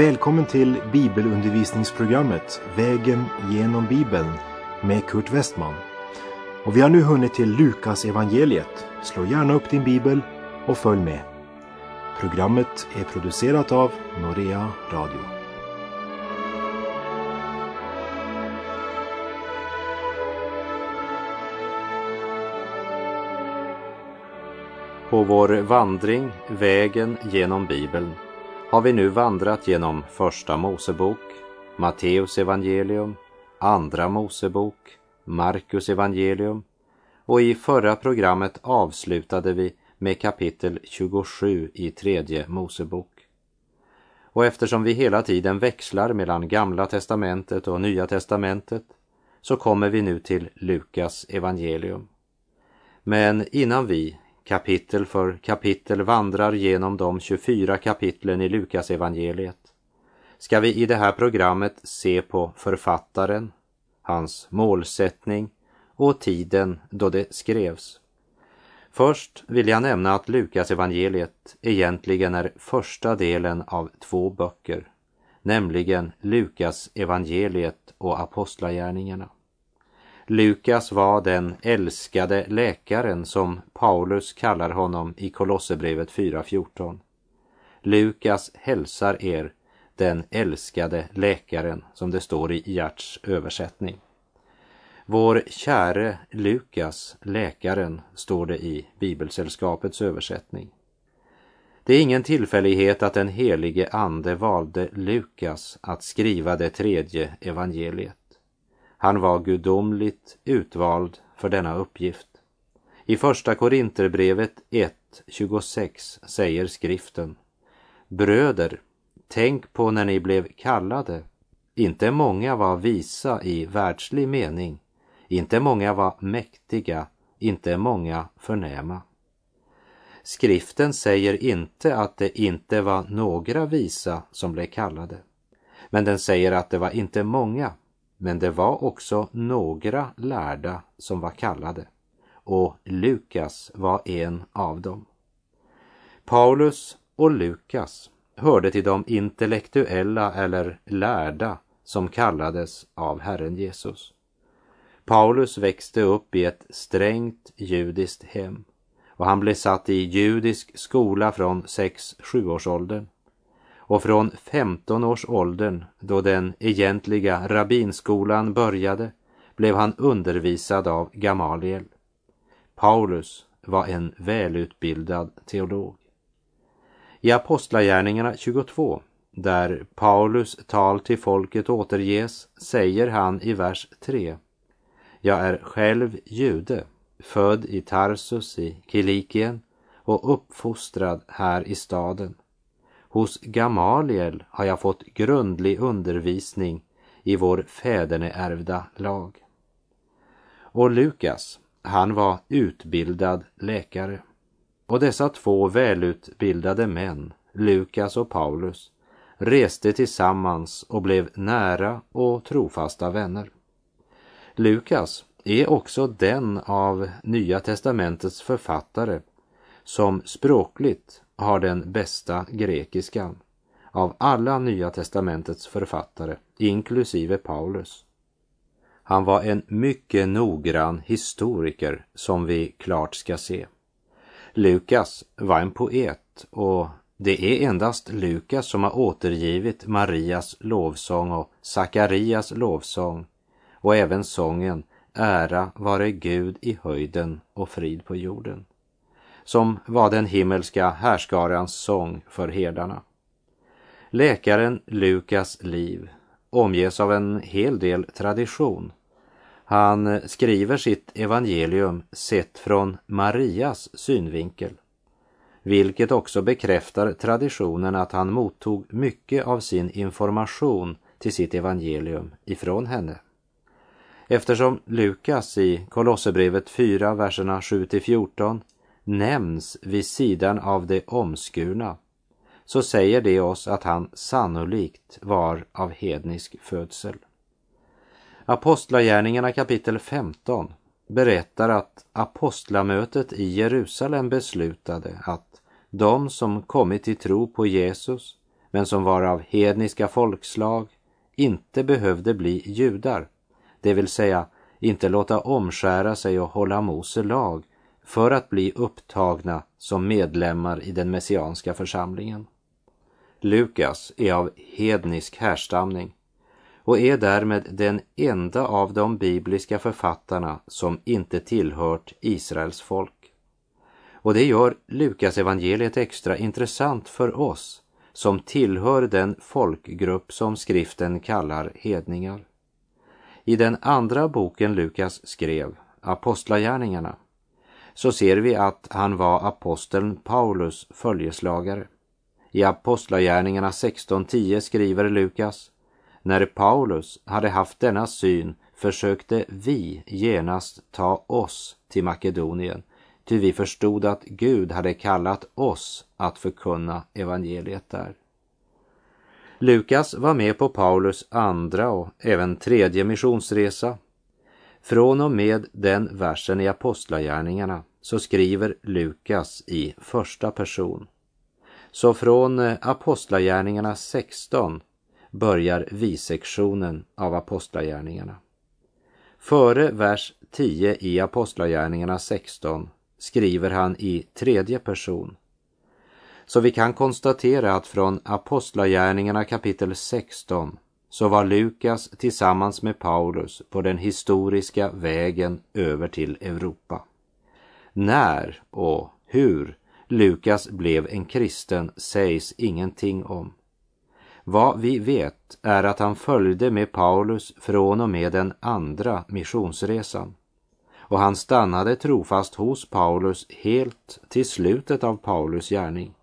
Välkommen till bibelundervisningsprogrammet Vägen genom Bibeln med Kurt Westman. Och vi har nu hunnit till Lukas evangeliet. Slå gärna upp din bibel och följ med. Programmet är producerat av Norea Radio. På vår vandring, vägen genom Bibeln, har vi nu vandrat genom Första Mosebok, Matteus evangelium, Andra Mosebok, Markus evangelium och i förra programmet avslutade vi med kapitel 27 i Tredje Mosebok. Och eftersom vi hela tiden växlar mellan Gamla testamentet och Nya testamentet så kommer vi nu till Lukas evangelium. Men innan vi kapitel för kapitel vandrar genom de 24 kapitlen i Lukas evangeliet ska vi i det här programmet se på författaren, hans målsättning och tiden då det skrevs. Först vill jag nämna att Lukas evangeliet egentligen är första delen av två böcker, nämligen Lukas evangeliet och Apostlagärningarna. Lukas var den älskade läkaren som Paulus kallar honom i Kolosserbrevet 4.14. Lukas hälsar er den älskade läkaren som det står i Gerts översättning. Vår käre Lukas, läkaren, står det i Bibelsällskapets översättning. Det är ingen tillfällighet att den helige ande valde Lukas att skriva det tredje evangeliet. Han var gudomligt utvald för denna uppgift. I första Korinterbrevet 1.26 säger skriften Bröder, tänk på när ni blev kallade. Inte många var visa i världslig mening, inte många var mäktiga, inte många förnäma. Skriften säger inte att det inte var några visa som blev kallade, men den säger att det var inte många men det var också några lärda som var kallade och Lukas var en av dem. Paulus och Lukas hörde till de intellektuella eller lärda som kallades av Herren Jesus. Paulus växte upp i ett strängt judiskt hem och han blev satt i judisk skola från 6-7 års åldern och från 15 års åldern, då den egentliga rabbinskolan började, blev han undervisad av Gamaliel. Paulus var en välutbildad teolog. I Apostlagärningarna 22, där Paulus tal till folket återges, säger han i vers 3. Jag är själv jude, född i Tarsus i Kilikien och uppfostrad här i staden. Hos Gamaliel har jag fått grundlig undervisning i vår fäderneärvda lag. Och Lukas, han var utbildad läkare. Och dessa två välutbildade män, Lukas och Paulus, reste tillsammans och blev nära och trofasta vänner. Lukas är också den av Nya testamentets författare som språkligt har den bästa grekiskan av alla Nya testamentets författare, inklusive Paulus. Han var en mycket noggrann historiker som vi klart ska se. Lukas var en poet och det är endast Lukas som har återgivit Marias lovsång och Sakarias lovsång och även sången Ära vare Gud i höjden och frid på jorden som var den himmelska härskarans sång för herdarna. Läkaren Lukas liv omges av en hel del tradition. Han skriver sitt evangelium sett från Marias synvinkel, vilket också bekräftar traditionen att han mottog mycket av sin information till sitt evangelium ifrån henne. Eftersom Lukas i Kolosserbrevet 4, verserna 7 14 nämns vid sidan av det omskurna så säger det oss att han sannolikt var av hednisk födsel. Apostlagärningarna kapitel 15 berättar att apostlamötet i Jerusalem beslutade att de som kommit till tro på Jesus men som var av hedniska folkslag, inte behövde bli judar, det vill säga inte låta omskära sig och hålla Mose lag för att bli upptagna som medlemmar i den messianska församlingen. Lukas är av hednisk härstamning och är därmed den enda av de bibliska författarna som inte tillhört Israels folk. Och det gör Lukas evangeliet extra intressant för oss som tillhör den folkgrupp som skriften kallar hedningar. I den andra boken Lukas skrev, Apostlagärningarna, så ser vi att han var aposteln Paulus följeslagare. I Apostlagärningarna 16.10 skriver Lukas, när Paulus hade haft denna syn försökte vi genast ta oss till Makedonien, ty vi förstod att Gud hade kallat oss att förkunna evangeliet där. Lukas var med på Paulus andra och även tredje missionsresa. Från och med den versen i Apostlagärningarna så skriver Lukas i första person. Så från eh, Apostlagärningarna 16 börjar visektionen av Apostlagärningarna. Före vers 10 i Apostlagärningarna 16 skriver han i tredje person. Så vi kan konstatera att från Apostlagärningarna kapitel 16 så var Lukas tillsammans med Paulus på den historiska vägen över till Europa. När och hur Lukas blev en kristen sägs ingenting om. Vad vi vet är att han följde med Paulus från och med den andra missionsresan och han stannade trofast hos Paulus helt till slutet av Paulus gärning.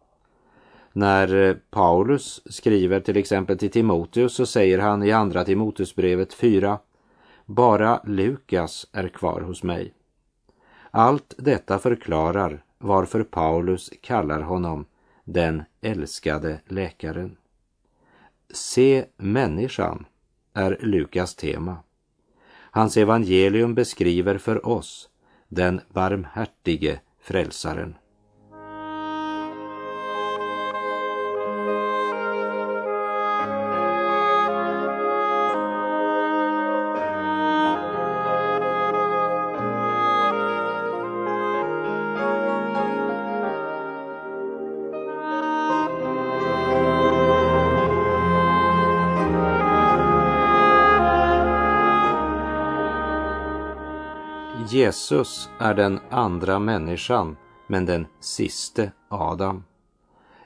När eh, Paulus skriver till exempel till Timoteus så säger han i andra Timoteusbrevet 4 Bara Lukas är kvar hos mig. Allt detta förklarar varför Paulus kallar honom den älskade läkaren. Se människan är Lukas tema. Hans evangelium beskriver för oss den barmhärtige frälsaren. Jesus är den andra människan, men den siste Adam.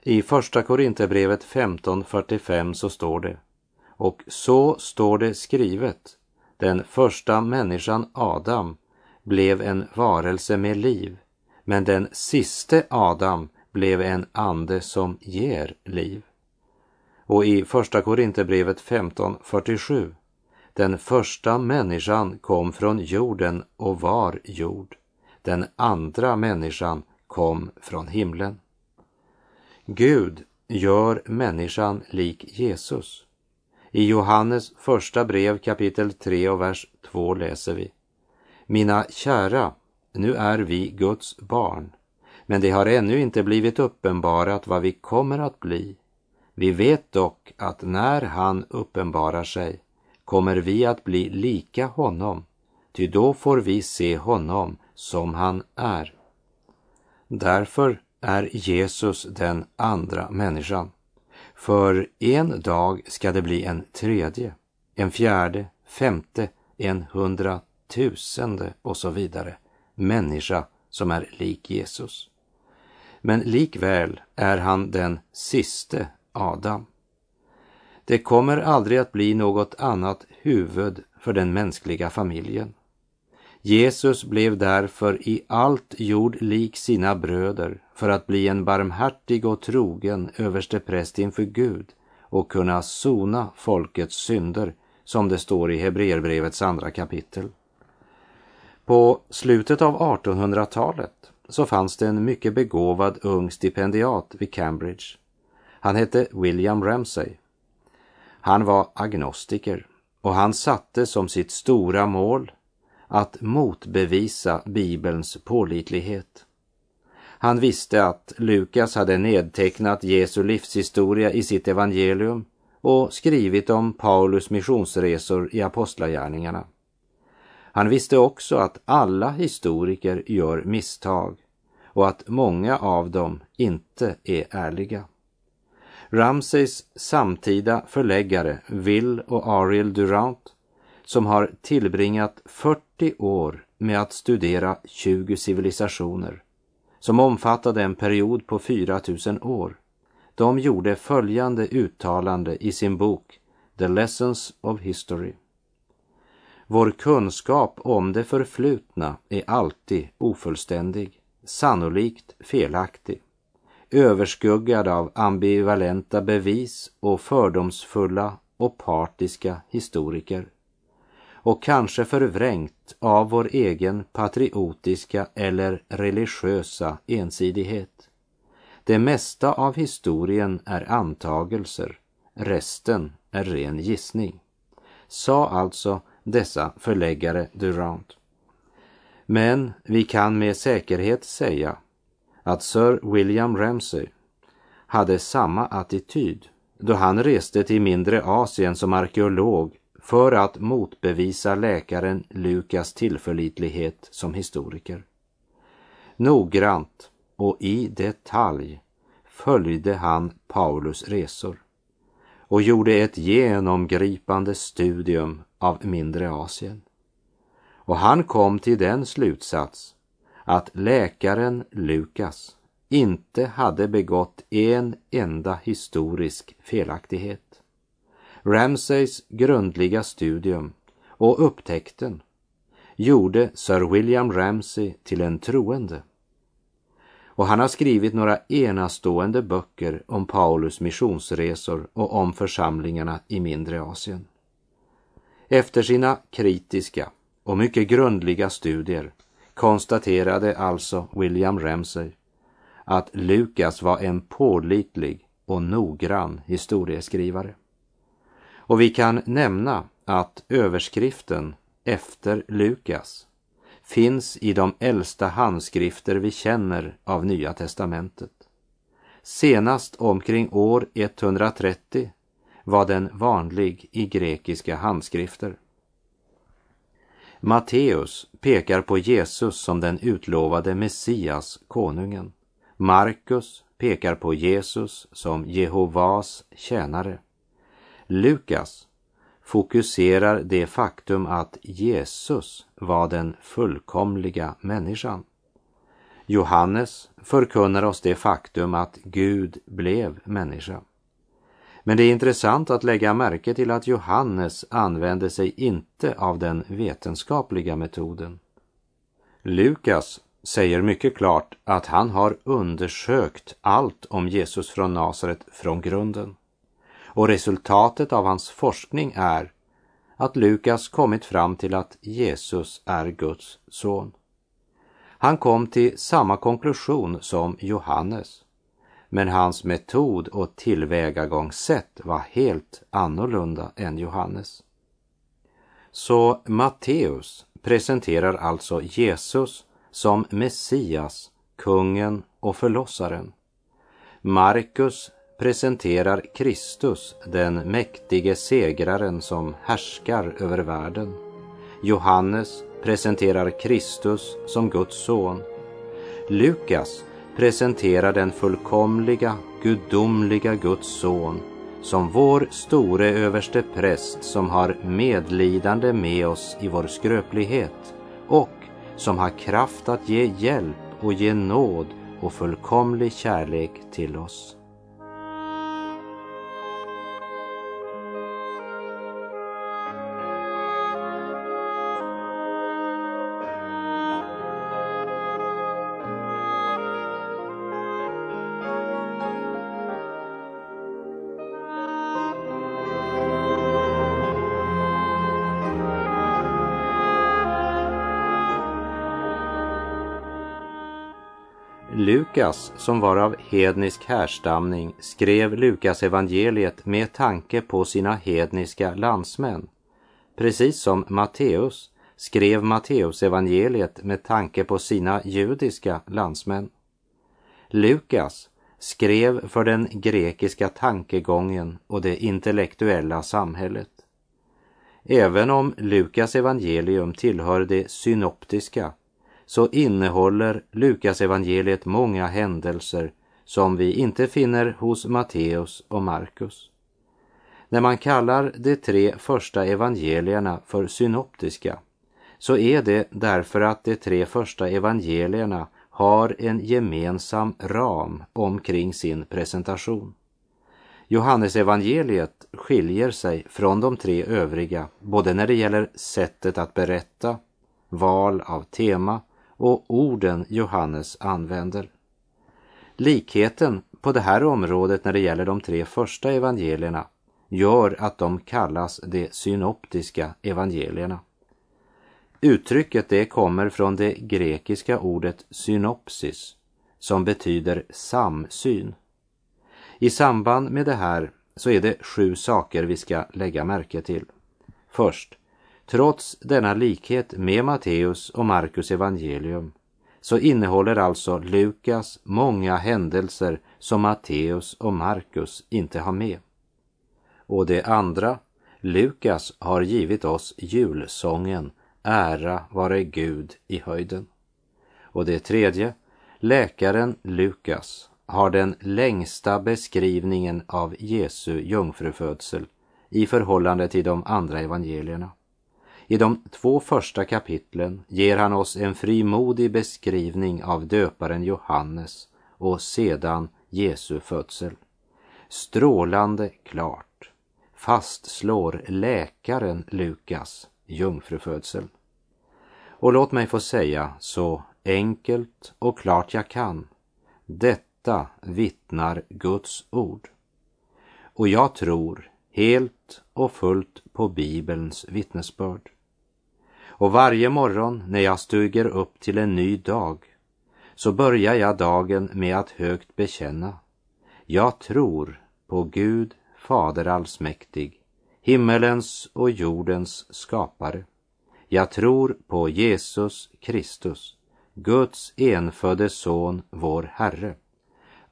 I Första Korinthierbrevet 15.45 så står det och så står det skrivet. Den första människan Adam blev en varelse med liv, men den siste Adam blev en ande som ger liv. Och i Första Korinthierbrevet 15.47 den första människan kom från jorden och var jord. Den andra människan kom från himlen. Gud gör människan lik Jesus. I Johannes första brev kapitel 3 och vers 2 läser vi. Mina kära, nu är vi Guds barn, men det har ännu inte blivit uppenbarat vad vi kommer att bli. Vi vet dock att när han uppenbarar sig kommer vi att bli lika honom, ty då får vi se honom som han är. Därför är Jesus den andra människan. För en dag ska det bli en tredje, en fjärde, femte, en hundratusende och så vidare människa som är lik Jesus. Men likväl är han den siste Adam. Det kommer aldrig att bli något annat huvud för den mänskliga familjen. Jesus blev därför i allt jord lik sina bröder för att bli en barmhärtig och trogen överstepräst inför Gud och kunna sona folkets synder, som det står i Hebreerbrevets andra kapitel. På slutet av 1800-talet så fanns det en mycket begåvad ung stipendiat vid Cambridge. Han hette William Ramsay han var agnostiker och han satte som sitt stora mål att motbevisa Bibelns pålitlighet. Han visste att Lukas hade nedtecknat Jesu livshistoria i sitt evangelium och skrivit om Paulus missionsresor i Apostlagärningarna. Han visste också att alla historiker gör misstag och att många av dem inte är ärliga. Ramsays samtida förläggare Will och Ariel Durant som har tillbringat 40 år med att studera 20 civilisationer som omfattade en period på 4000 år. De gjorde följande uttalande i sin bok The Lessons of History. Vår kunskap om det förflutna är alltid ofullständig, sannolikt felaktig, överskuggad av ambivalenta bevis och fördomsfulla och partiska historiker och kanske förvrängt av vår egen patriotiska eller religiösa ensidighet. Det mesta av historien är antagelser, resten är ren gissning, sa alltså dessa förläggare Durant. Men vi kan med säkerhet säga att Sir William Ramsay hade samma attityd då han reste till mindre Asien som arkeolog för att motbevisa läkaren Lukas tillförlitlighet som historiker. Noggrant och i detalj följde han Paulus resor och gjorde ett genomgripande studium av mindre Asien. Och han kom till den slutsats att läkaren Lukas inte hade begått en enda historisk felaktighet. Ramsays grundliga studium och upptäckten gjorde Sir William Ramsay till en troende. Och han har skrivit några enastående böcker om Paulus missionsresor och om församlingarna i mindre Asien. Efter sina kritiska och mycket grundliga studier konstaterade alltså William Ramsay att Lukas var en pålitlig och noggrann historieskrivare. Och vi kan nämna att överskriften efter Lukas finns i de äldsta handskrifter vi känner av Nya testamentet. Senast omkring år 130 var den vanlig i grekiska handskrifter. Matteus pekar på Jesus som den utlovade Messias, konungen. Markus pekar på Jesus som Jehovas tjänare. Lukas fokuserar det faktum att Jesus var den fullkomliga människan. Johannes förkunnar oss det faktum att Gud blev människa. Men det är intressant att lägga märke till att Johannes använde sig inte av den vetenskapliga metoden. Lukas säger mycket klart att han har undersökt allt om Jesus från Nasaret från grunden. Och resultatet av hans forskning är att Lukas kommit fram till att Jesus är Guds son. Han kom till samma konklusion som Johannes men hans metod och tillvägagångssätt var helt annorlunda än Johannes. Så Matteus presenterar alltså Jesus som Messias, kungen och förlossaren. Markus presenterar Kristus, den mäktige segraren som härskar över världen. Johannes presenterar Kristus som Guds son. Lukas presenterar den fullkomliga, gudomliga Guds son som vår store överste präst som har medlidande med oss i vår skröplighet och som har kraft att ge hjälp och ge nåd och fullkomlig kärlek till oss. Lukas, som var av hednisk härstamning, skrev Lukas evangeliet med tanke på sina hedniska landsmän, precis som Matteus skrev Matteus evangeliet med tanke på sina judiska landsmän. Lukas skrev för den grekiska tankegången och det intellektuella samhället. Även om Lukas evangelium tillhör det synoptiska så innehåller Lukas evangeliet många händelser som vi inte finner hos Matteus och Markus. När man kallar de tre första evangelierna för synoptiska så är det därför att de tre första evangelierna har en gemensam ram omkring sin presentation. Johannesevangeliet skiljer sig från de tre övriga både när det gäller sättet att berätta, val av tema och orden Johannes använder. Likheten på det här området när det gäller de tre första evangelierna gör att de kallas de synoptiska evangelierna. Uttrycket det kommer från det grekiska ordet synopsis som betyder samsyn. I samband med det här så är det sju saker vi ska lägga märke till. Först, trots denna likhet med Matteus och Markus evangelium så innehåller alltså Lukas många händelser som Matteus och Markus inte har med. Och det andra, Lukas har givit oss julsången Ära vare Gud i höjden. Och det tredje, läkaren Lukas har den längsta beskrivningen av Jesu jungfrufödsel i förhållande till de andra evangelierna. I de två första kapitlen ger han oss en frimodig beskrivning av döparen Johannes och sedan Jesu födsel. Strålande klart fastslår läkaren Lukas jungfrufödsel. Och låt mig få säga så enkelt och klart jag kan. Detta vittnar Guds ord. Och jag tror helt och fullt på Bibelns vittnesbörd. Och varje morgon när jag stiger upp till en ny dag så börjar jag dagen med att högt bekänna. Jag tror på Gud Fader allsmäktig, himmelens och jordens skapare. Jag tror på Jesus Kristus, Guds enfödde son, vår Herre,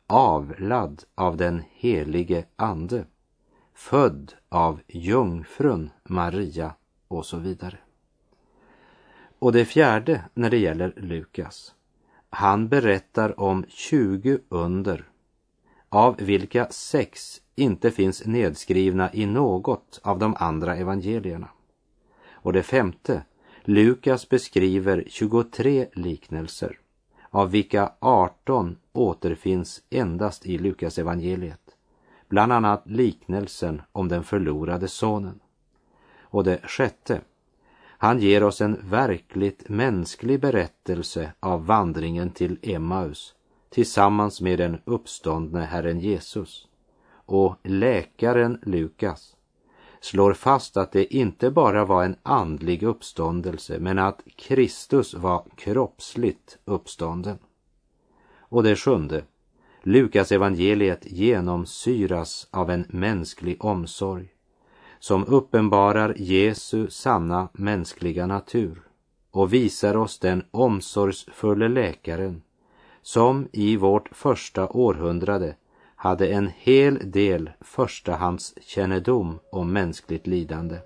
avlad av den helige Ande, född av jungfrun Maria och så vidare. Och det fjärde när det gäller Lukas. Han berättar om 20 under, av vilka sex inte finns nedskrivna i något av de andra evangelierna. Och det femte, Lukas beskriver 23 liknelser, av vilka 18 återfinns endast i Lukas evangeliet. Bland annat liknelsen om den förlorade sonen. Och det sjätte, han ger oss en verkligt mänsklig berättelse av vandringen till Emmaus tillsammans med den uppståndne Herren Jesus. Och läkaren Lukas slår fast att det inte bara var en andlig uppståndelse men att Kristus var kroppsligt uppstånden. Och det sjunde, Lukas evangeliet genomsyras av en mänsklig omsorg som uppenbarar Jesu sanna mänskliga natur och visar oss den omsorgsfulle läkaren som i vårt första århundrade hade en hel del förstahandskännedom om mänskligt lidande.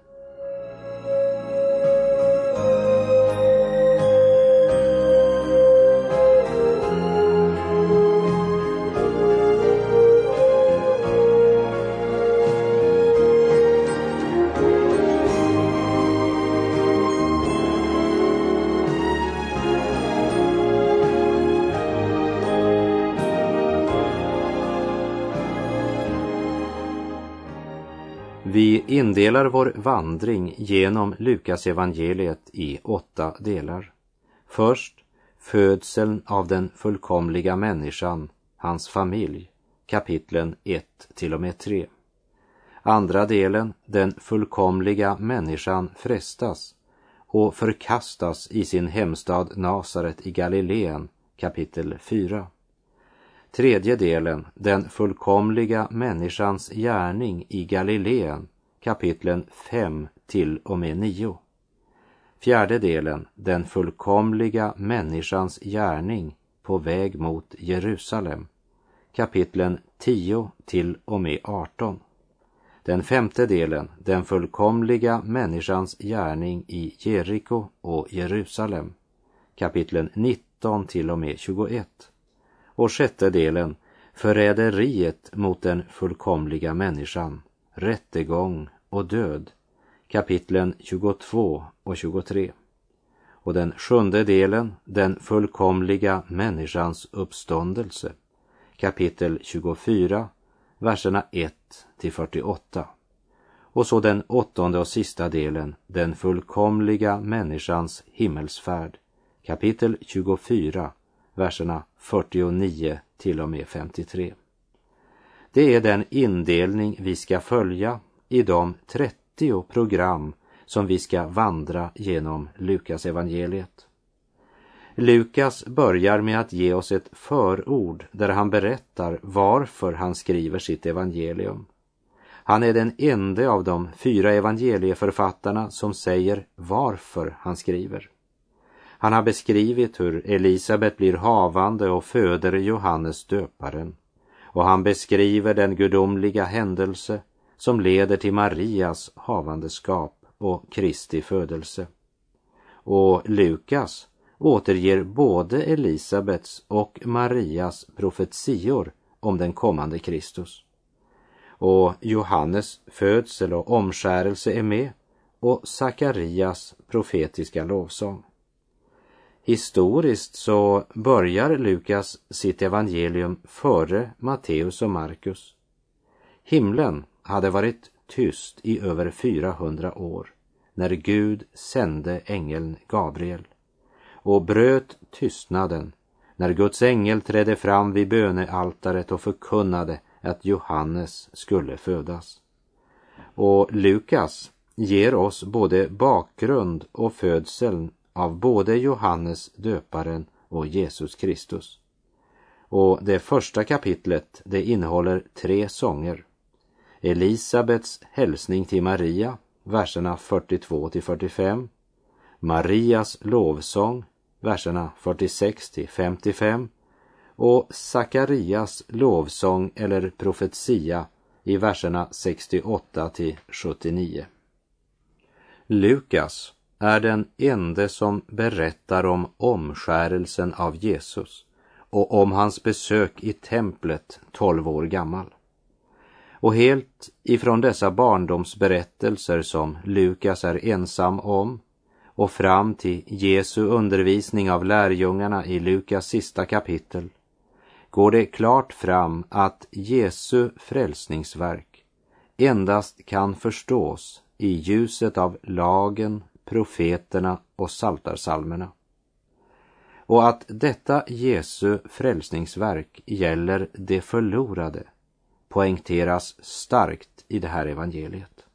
Indelar vår vandring genom Lukas evangeliet i åtta delar. Först födseln av den fullkomliga människan, hans familj, kapitlen 1 till och med 3. Andra delen, den fullkomliga människan frestas och förkastas i sin hemstad Nasaret i Galileen, kapitel 4. Tredje delen, den fullkomliga människans gärning i Galileen, kapitlen 5 till och med 9. Fjärde delen, den fullkomliga människans gärning på väg mot Jerusalem, kapitlen 10 till och med 18. Den femte delen, den fullkomliga människans gärning i Jeriko och Jerusalem, kapitlen 19 till och med 21. Och sjätte delen, förräderiet mot den fullkomliga människan, rättegång och död, kapitlen 22 och 23. Och den sjunde delen, den fullkomliga människans uppståndelse, kapitel 24, verserna 1 till 48. Och så den åttonde och sista delen, den fullkomliga människans himmelsfärd, kapitel 24, verserna 49 till och med 53. Det är den indelning vi ska följa i de 30 program som vi ska vandra genom Lukas evangeliet. Lukas börjar med att ge oss ett förord där han berättar varför han skriver sitt evangelium. Han är den enda av de fyra evangelieförfattarna som säger varför han skriver. Han har beskrivit hur Elisabet blir havande och föder Johannes döparen. Och han beskriver den gudomliga händelse som leder till Marias havandeskap och Kristi födelse. Och Lukas återger både Elisabets och Marias profetior om den kommande Kristus. Och Johannes födsel och omskärelse är med och Sakarias profetiska lovsång. Historiskt så börjar Lukas sitt evangelium före Matteus och Markus. Himlen hade varit tyst i över 400 år när Gud sände ängeln Gabriel och bröt tystnaden när Guds ängel trädde fram vid bönealtaret och förkunnade att Johannes skulle födas. Och Lukas ger oss både bakgrund och födseln av både Johannes döparen och Jesus Kristus. Och det första kapitlet det innehåller tre sånger. Elisabets hälsning till Maria, verserna 42 till 45. Marias lovsång, verserna 46 till 55 och Sakarias lovsång eller profetia i verserna 68 till 79. Lukas är den ende som berättar om omskärelsen av Jesus och om hans besök i templet tolv år gammal. Och helt ifrån dessa barndomsberättelser som Lukas är ensam om och fram till Jesu undervisning av lärjungarna i Lukas sista kapitel går det klart fram att Jesu frälsningsverk endast kan förstås i ljuset av lagen, profeterna och saltarsalmerna. Och att detta Jesu frälsningsverk gäller det förlorade poängteras starkt i det här evangeliet.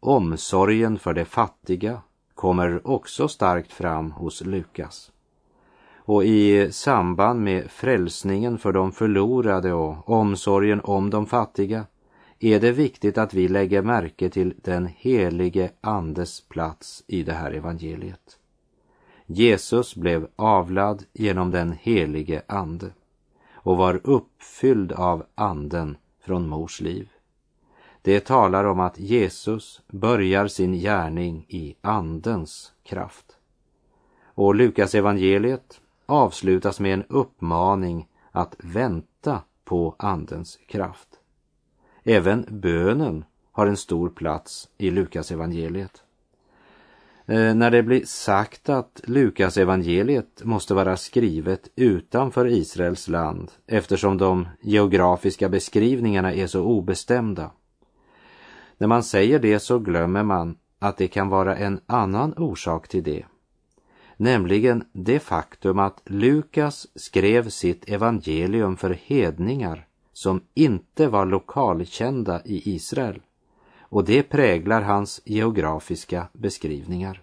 Omsorgen för de fattiga kommer också starkt fram hos Lukas. Och i samband med frälsningen för de förlorade och omsorgen om de fattiga är det viktigt att vi lägger märke till den helige Andes plats i det här evangeliet. Jesus blev avlad genom den helige Ande och var uppfylld av Anden från mors liv. Det talar om att Jesus börjar sin gärning i Andens kraft. Och Lukas evangeliet avslutas med en uppmaning att vänta på Andens kraft. Även bönen har en stor plats i Lukas evangeliet. Eh, när det blir sagt att Lukas evangeliet måste vara skrivet utanför Israels land eftersom de geografiska beskrivningarna är så obestämda. När man säger det så glömmer man att det kan vara en annan orsak till det. Nämligen det faktum att Lukas skrev sitt evangelium för hedningar som inte var lokalkända i Israel och det präglar hans geografiska beskrivningar.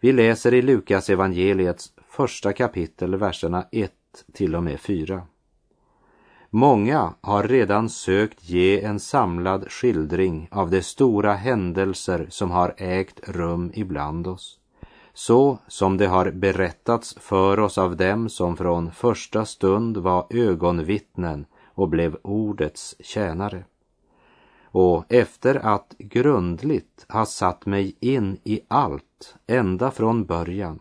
Vi läser i Lukas evangeliets första kapitel, verserna 1 till och med 4. Många har redan sökt ge en samlad skildring av de stora händelser som har ägt rum ibland oss, så som det har berättats för oss av dem som från första stund var ögonvittnen och blev ordets tjänare. Och efter att grundligt ha satt mig in i allt ända från början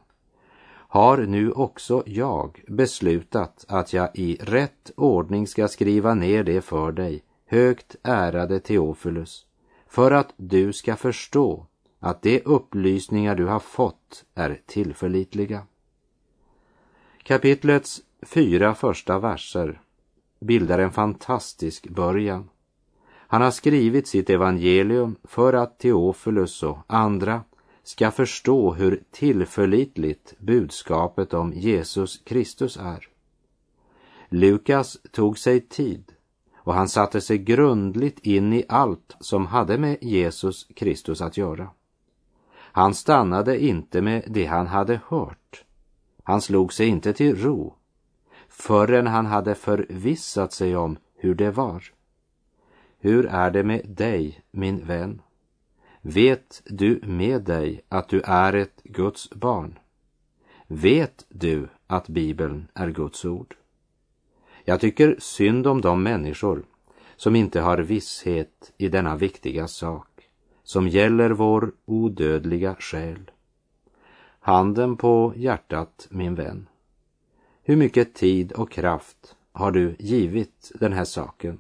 har nu också jag beslutat att jag i rätt ordning ska skriva ner det för dig, högt ärade Teofilus, för att du ska förstå att de upplysningar du har fått är tillförlitliga. Kapitlets fyra första verser bildar en fantastisk början. Han har skrivit sitt evangelium för att Teofilus och andra ska förstå hur tillförlitligt budskapet om Jesus Kristus är. Lukas tog sig tid och han satte sig grundligt in i allt som hade med Jesus Kristus att göra. Han stannade inte med det han hade hört. Han slog sig inte till ro förrän han hade förvissat sig om hur det var. Hur är det med dig, min vän? Vet du med dig att du är ett Guds barn? Vet du att Bibeln är Guds ord? Jag tycker synd om de människor som inte har visshet i denna viktiga sak som gäller vår odödliga själ. Handen på hjärtat, min vän. Hur mycket tid och kraft har du givit den här saken?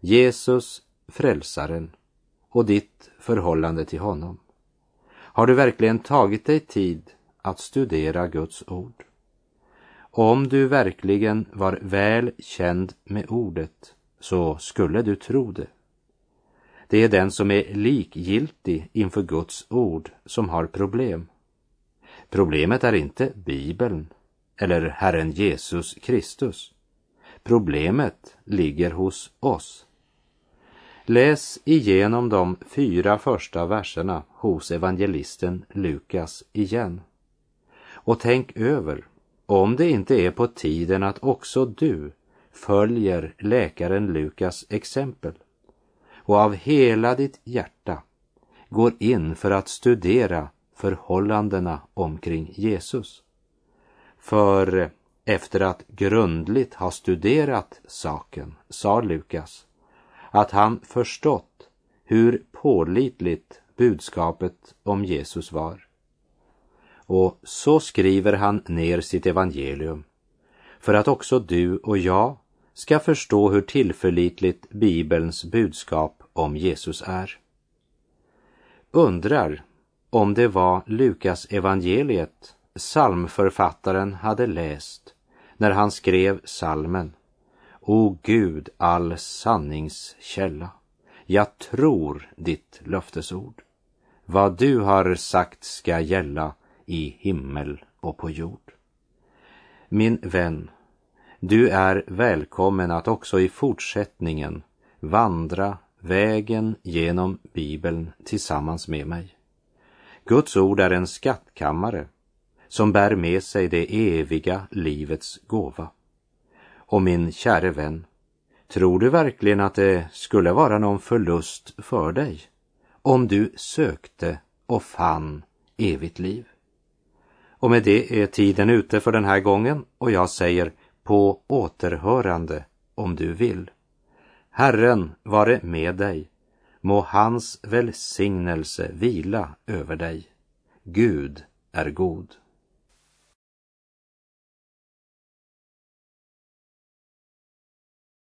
Jesus, frälsaren och ditt förhållande till honom. Har du verkligen tagit dig tid att studera Guds ord? Om du verkligen var väl känd med ordet så skulle du tro det. Det är den som är likgiltig inför Guds ord som har problem. Problemet är inte Bibeln eller Herren Jesus Kristus. Problemet ligger hos oss. Läs igenom de fyra första verserna hos evangelisten Lukas igen. Och tänk över om det inte är på tiden att också du följer läkaren Lukas exempel och av hela ditt hjärta går in för att studera förhållandena omkring Jesus. För efter att grundligt ha studerat saken sa Lukas att han förstått hur pålitligt budskapet om Jesus var. Och så skriver han ner sitt evangelium för att också du och jag ska förstå hur tillförlitligt Bibelns budskap om Jesus är. Undrar om det var Lukas evangeliet psalmförfattaren hade läst när han skrev salmen O Gud, all sanningskälla, jag tror ditt löftesord. Vad du har sagt ska gälla i himmel och på jord. Min vän, du är välkommen att också i fortsättningen vandra vägen genom Bibeln tillsammans med mig. Guds ord är en skattkammare som bär med sig det eviga livets gåva. Och min käre vän, tror du verkligen att det skulle vara någon förlust för dig om du sökte och fann evigt liv? Och med det är tiden ute för den här gången och jag säger på återhörande om du vill. Herren vare med dig. Må hans välsignelse vila över dig. Gud är god.